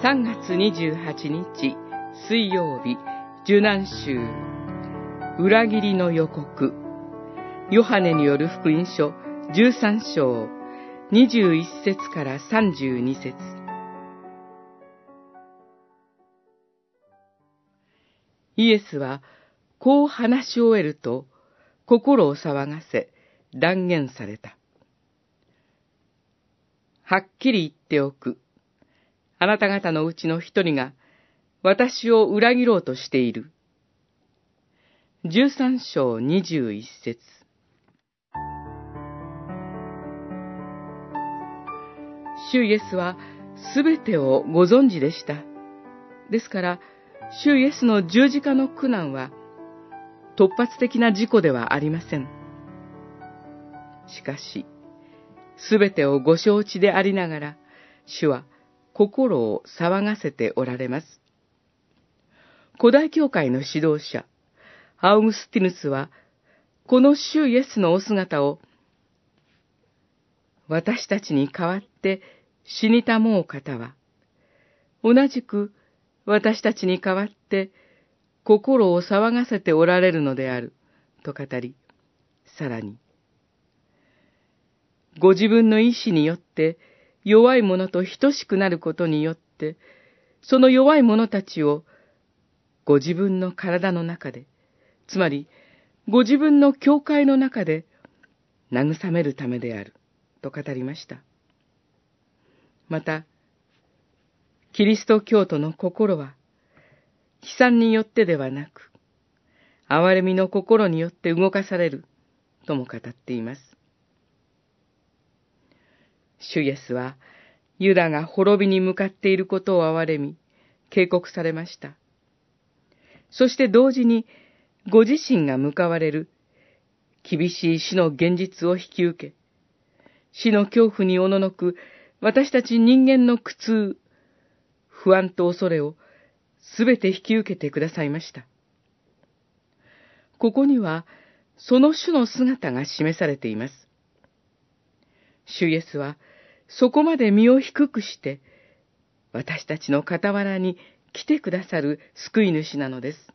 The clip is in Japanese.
3月28日水曜日受難週裏切りの予告ヨハネによる福音書13章21節から32節イエスはこう話し終えると心を騒がせ断言された。はっきり言っておく。あなた方のうちの一人が私を裏切ろうとしている。十三章二十一節主イエスはすべてをご存知でした。ですから、主イエスの十字架の苦難は突発的な事故ではありません。しかし、すべてをご承知でありながら、主は心を騒がせておられます。古代教会の指導者、アウグスティヌスは、この主イエスのお姿を、私たちに代わって死にたもう方は、同じく私たちに代わって心を騒がせておられるのである、と語り、さらに、ご自分の意志によって弱い者と等しくなることによって、その弱い者たちをご自分の体の中で、つまりご自分の教会の中で慰めるためである、と語りました。また、キリスト教徒の心は、悲惨によってではなく、憐れみの心によって動かされる、とも語っています。主イエスは、ユダが滅びに向かっていることを憐れみ、警告されました。そして同時に、ご自身が向かわれる、厳しい死の現実を引き受け、死の恐怖におののく私たち人間の苦痛、不安と恐れをすべて引き受けてくださいました。ここには、その種の姿が示されています。主イエスは、そこまで身を低くして、私たちの傍らに来てくださる救い主なのです。